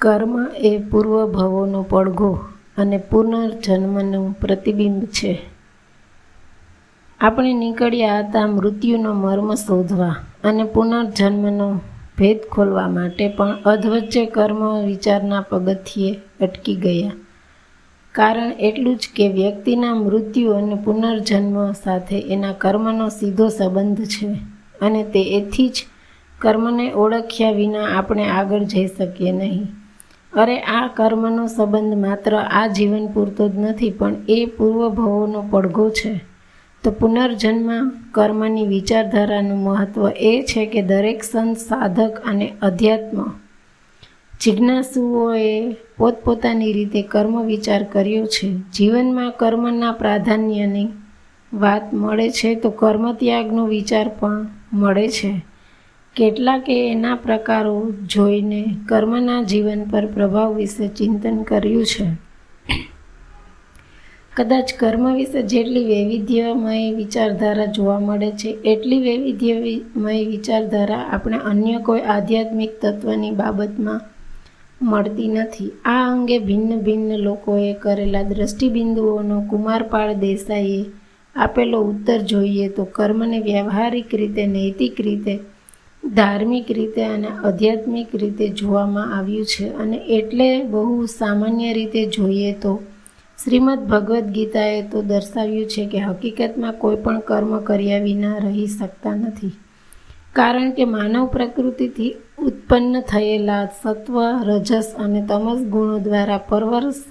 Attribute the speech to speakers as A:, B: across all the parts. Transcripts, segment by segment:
A: કર્મ એ પૂર્વભવોનો પડઘો અને પુનર્જન્મનું પ્રતિબિંબ છે. આપણે નીકળ્યા હતા મૃત્યુનો મર્મ શોધવા અને પુનર્જન્મનો ભેદ ખોલવા માટે પણ અધવચ્ચે કર્મ વિચારના પગથિયે અટકી ગયા. કારણ એટલું જ કે વ્યક્તિના મૃત્યુ અને પુનર્જન્મ સાથે એના કર્મનો સીધો સંબંધ છે અને તે એથી જ કર્મને ઓળખ્યા વિના આપણે આગળ જઈ શકીએ નહીં. અરે, આ કર્મનો સંબંધ માત્ર આ જીવન પૂરતો જ નથી, પણ એ પૂર્વભવોનો પડઘો છે. તો પુનર્જન્મ કર્મની વિચારધારાનું મહત્ત્વ એ છે કે દરેક સંત, સાધક અને અધ્યાત્મ જિજ્ઞાસુઓએ પોતપોતાની રીતે કર્મ વિચાર કર્યો છે. જીવનમાં કર્મના પ્રાધાન્યની વાત મળે છે, તો કર્મત્યાગનો વિચાર પણ મળે છે. કેટલાકે એના પ્રકારો જોઈને કર્મના જીવન પર પ્રભાવ વિશે ચિંતન કર્યું છે. કદાચ કર્મ વિશે જેટલી વૈવિધ્યમય વિચારધારા જોવા મળે છે, એટલી વૈવિધ્યમય વિચારધારા આપણે અન્ય કોઈ આધ્યાત્મિક તત્વની બાબતમાં મળતી નથી. આ અંગે ભિન્ન ભિન્ન લોકોએ કરેલા દ્રષ્ટિબિંદુઓનો કુમારપાળ દેસાઈએ આપેલો ઉત્તર જોઈએ તો કર્મને વ્યવહારિક રીતે, નૈતિક રીતે ધાર્મિક રીતે અને આધ્યાત્મિક રીતે જોવામાં આવ્યું છે અને એટલે બહુ સામાન્ય રીતે જોઈએ તો શ્રીમદ ભગવદ્ ગીતાએ તો દર્શાવ્યું છે કે હકીકતમાં કોઈ પણ કર્મ કર્યા વિના રહી શકતા નથી. કારણ કે માનવ પ્રકૃતિથી ઉત્પન્ન થયેલા સત્વ, રજસ અને તમસ ગુણો દ્વારા પરવરસ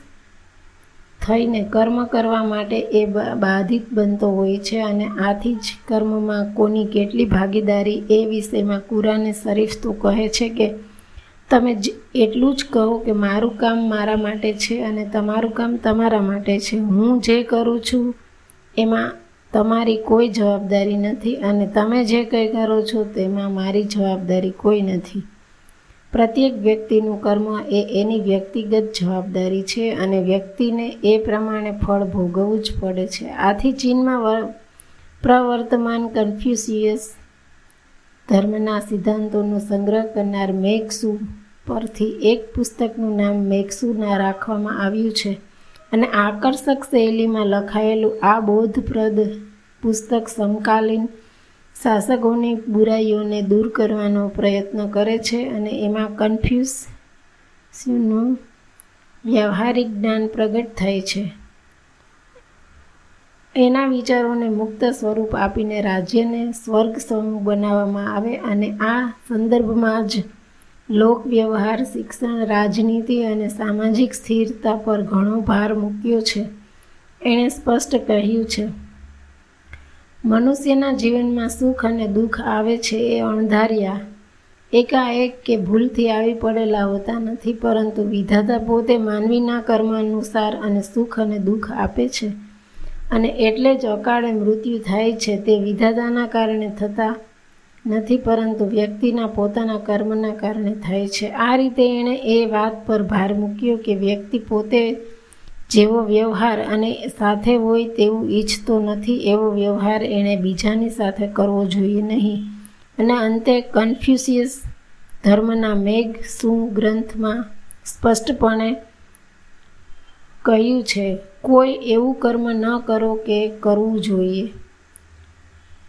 A: થઈને કર્મ કરવા માટે એ બાધિત બનતો હોય છે અને આથી જ કર્મમાં કોની કેટલી ભાગીદારી એ વિષયમાં કુરાને શરીફ તો કહે છે કે તમે એટલું જ કહો કે મારું કામ મારા માટે છે અને તમારું કામ તમારા માટે છે. હું જે કરું છું એમાં તમારી કોઈ જવાબદારી નથી અને તમે જે કંઈ કરો છો તેમાં મારી જવાબદારી કોઈ નથી. પ્રત્યેક વ્યક્તિનું કર્મ એ એની વ્યક્તિગત જવાબદારી છે અને વ્યક્તિને એ પ્રમાણે ફળ ભોગવવું જ પડે છે. આથી ચીનમાં પ્રવર્તમાન કન્ફ્યુસિયસ ધર્મના સિદ્ધાંતોનો સંગ્રહ કરનાર મેઘસુ પરથી એક પુસ્તકનું નામ મેઘસુના રાખવામાં આવ્યું છે અને આકર્ષક શૈલીમાં લખાયેલું આ બોધપ્રદ પુસ્તક સમકાલીન શાસકોની બુરાઈઓને દૂર કરવાનો પ્રયત્ન કરે છે અને એમાં કન્ફ્યુઝનું વ્યવહારિક જ્ઞાન પ્રગટ થાય છે. એના વિચારોને મુક્ત સ્વરૂપ આપીને રાજ્યને સ્વર્ગ સમૂહ બનાવવામાં આવે અને આ સંદર્ભમાં જ લોક વ્યવહાર શિક્ષણ, રાજનીતિ અને સામાજિક સ્થિરતા પર ઘણો ભાર મૂક્યો છે. એણે સ્પષ્ટ કહ્યું છે મનુષ્યના જીવનમાં સુખ અને દુઃખ આવે છે એ અણધાર્યા. એકાએક કે ભૂલથી આવી પડેલા હોતા નથી, પરંતુ વિધાતા પોતે માનવીના કર્મ અનુસાર અને સુખ અને દુઃખ આપે છે. અને એટલે જ અકાળે મૃત્યુ થાય છે, તે વિધાતાના કારણે થતા નથી, પરંતુ વ્યક્તિના પોતાના કર્મના કારણે થાય છે. આ રીતે એણે એ વાત પર ભાર મૂક્યો કે વ્યક્તિ પોતે જેવો વ્યવહાર અને સાથે હોય તેવું ઈચ્છતો નથી, એવો વ્યવહાર એણે બીજાની સાથે કરવો જોઈએ નહીં. અને અંતે કન્ફ્યુસિયસ ધર્મના મેઘ શું ગ્રંથમાં સ્પષ્ટપણે કહ્યું છે, કોઈ એવું કર્મ ન કરો કે કરવું જોઈએ.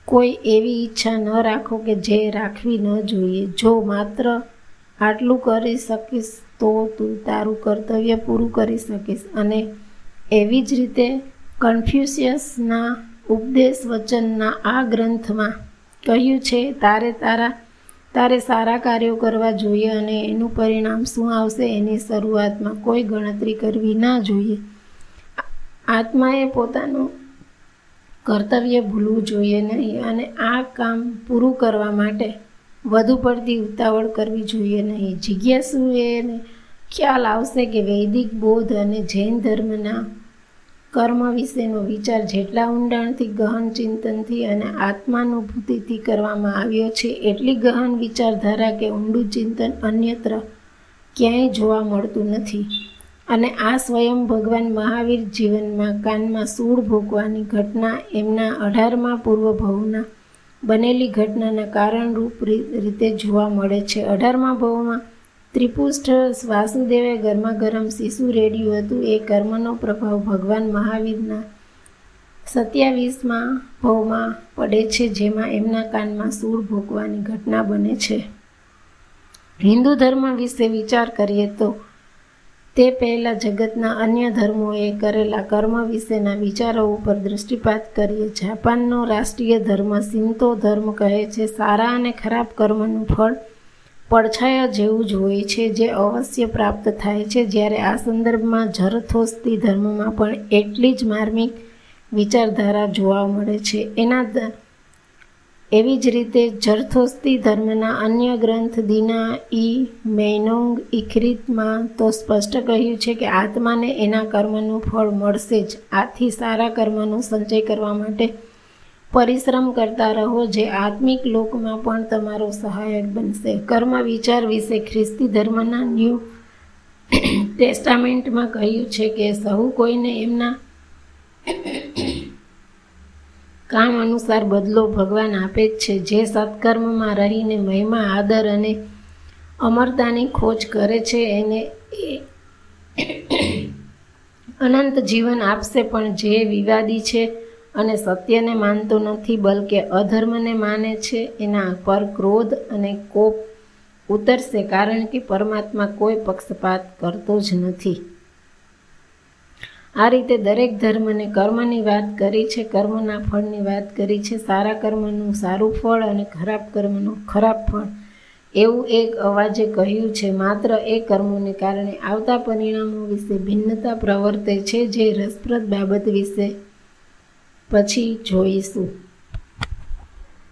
A: કોઈ એવી ઈચ્છા ન રાખો કે જે રાખવી ન જોઈએ. જો માત્ર આટલું કરી શકીશ તો તું તારું કર્તવ્ય પૂરું કરી શકીશ. અને એવી જ રીતે કન્ફ્યુશિયસના ઉપદેશ વચનના આ ગ્રંથમાં કહ્યું છે, તારે તારા, તારે સારા કાર્યો કરવા જોઈએ અને એનું પરિણામ શું આવશે એની શરૂઆતમાં કોઈ ગણતરી કરવી ના જોઈએ. આત્માએ પોતાનું કર્તવ્ય ભૂલવું જોઈએ નહીં અને આ કામ પૂરું કરવા માટે વધુ પડતી ઉતાવળ કરવી જોઈએ નહીં. જિજ્ઞાસુએ ખ્યાલ આવશે કે વૈદિક બોધ અને જૈન ધર્મના કર્મ વિશેનો વિચાર જેટલા ઊંડાણથી, ગહન ચિંતનથી અને આત્માનુભૂતિથી કરવામાં આવ્યો છે, એટલી ગહન વિચારધારા કે ઊંડું ચિંતન અન્યત્ર ક્યાંય જોવા મળતું નથી. અને આ સ્વયં ભગવાન મહાવીર જીવનમાં કાનમાં સૂળ ભોગવાની ઘટના એમના અઢારમા પૂર્વભવના બનેલી ઘટનાના કારણરૂપ રીતે જોવા મળે છે. અઢારમા ભાવમાં ત્રિપુષ્ઠ વાસુદેવે ગરમા ગરમ શિશુ રેડ્યું હતું. એ કર્મનો પ્રભાવ ભગવાન મહાવીરના સત્યાવીસમાં ભાવમાં પડે છે, જેમાં એમના કાનમાં સૂળ ભોગવાની ઘટના બને છે. હિન્દુ ધર્મ વિશે વિચાર કરીએ તો તે પહેલાં જગતના અન્ય ધર્મોએ કરેલા કર્મ વિશેના વિચારો ઉપર દૃષ્ટિપાત કરીએ. જાપાનનો રાષ્ટ્રીય ધર્મ સિંતો ધર્મ કહે છે. સારા અને ખરાબ કર્મનું ફળ પડછાયા જેવું જ હોય છે, જે અવશ્ય પ્રાપ્ત થાય છે. જ્યારે આ સંદર્ભમાં જરથોસ્તી ધર્મમાં પણ એટલી જ માર્મિક વિચારધારા જોવા મળે છે. એના એવી જ રીતે જરથોસ્તી ધર્મના અન્ય ગ્રંથ દીના ઈ મૈનોંગ ઇખરીતમાં તો સ્પષ્ટ કહ્યું છે કે આત્માને એના કર્મનું ફળ મળશે જ. આથી સારા કર્મનો સંચય કરવા માટે પરિશ્રમ કરતા રહો જે આત્મિક લોકમાં પણ તમારો સહાયક બનશે. કર્મ વિચાર વિશે ખ્રિસ્તી ધર્મના ન્યૂ ટેસ્ટામેન્ટમાં કહ્યું છે કે સહુ કોઈને એમના કામ અનુસાર બદલો ભગવાન આપે જ છે. જે સત્કર્મમાં રહીને મહિમા, આદર અને અમરતાની ખોજ કરે છે, એને અનંત જીવન આપશે. પણ જે વિવાદી છે અને સત્યને માનતો નથી, બલકે અધર્મને માને છે, એના પર ક્રોધ અને કોપ ઉતરશે. કારણ કે પરમાત્મા કોઈ પક્ષપાત કરતો જ નથી. આ રીતે દરેક ધર્મને કર્મની વાત કરી છે, કર્મના ફળની વાત કરી છે, સારા કર્મનું સારું ફળ અને ખરાબ કર્મનું ખરાબ ફળ. એવું એક અવાજે કહ્યું છે, માત્ર એ કર્મોને કારણે આવતા પરિણામો વિશે ભિન્નતા પ્રવર્તે છે, જે રસપ્રદ બાબત વિશે પછી જોઈશું.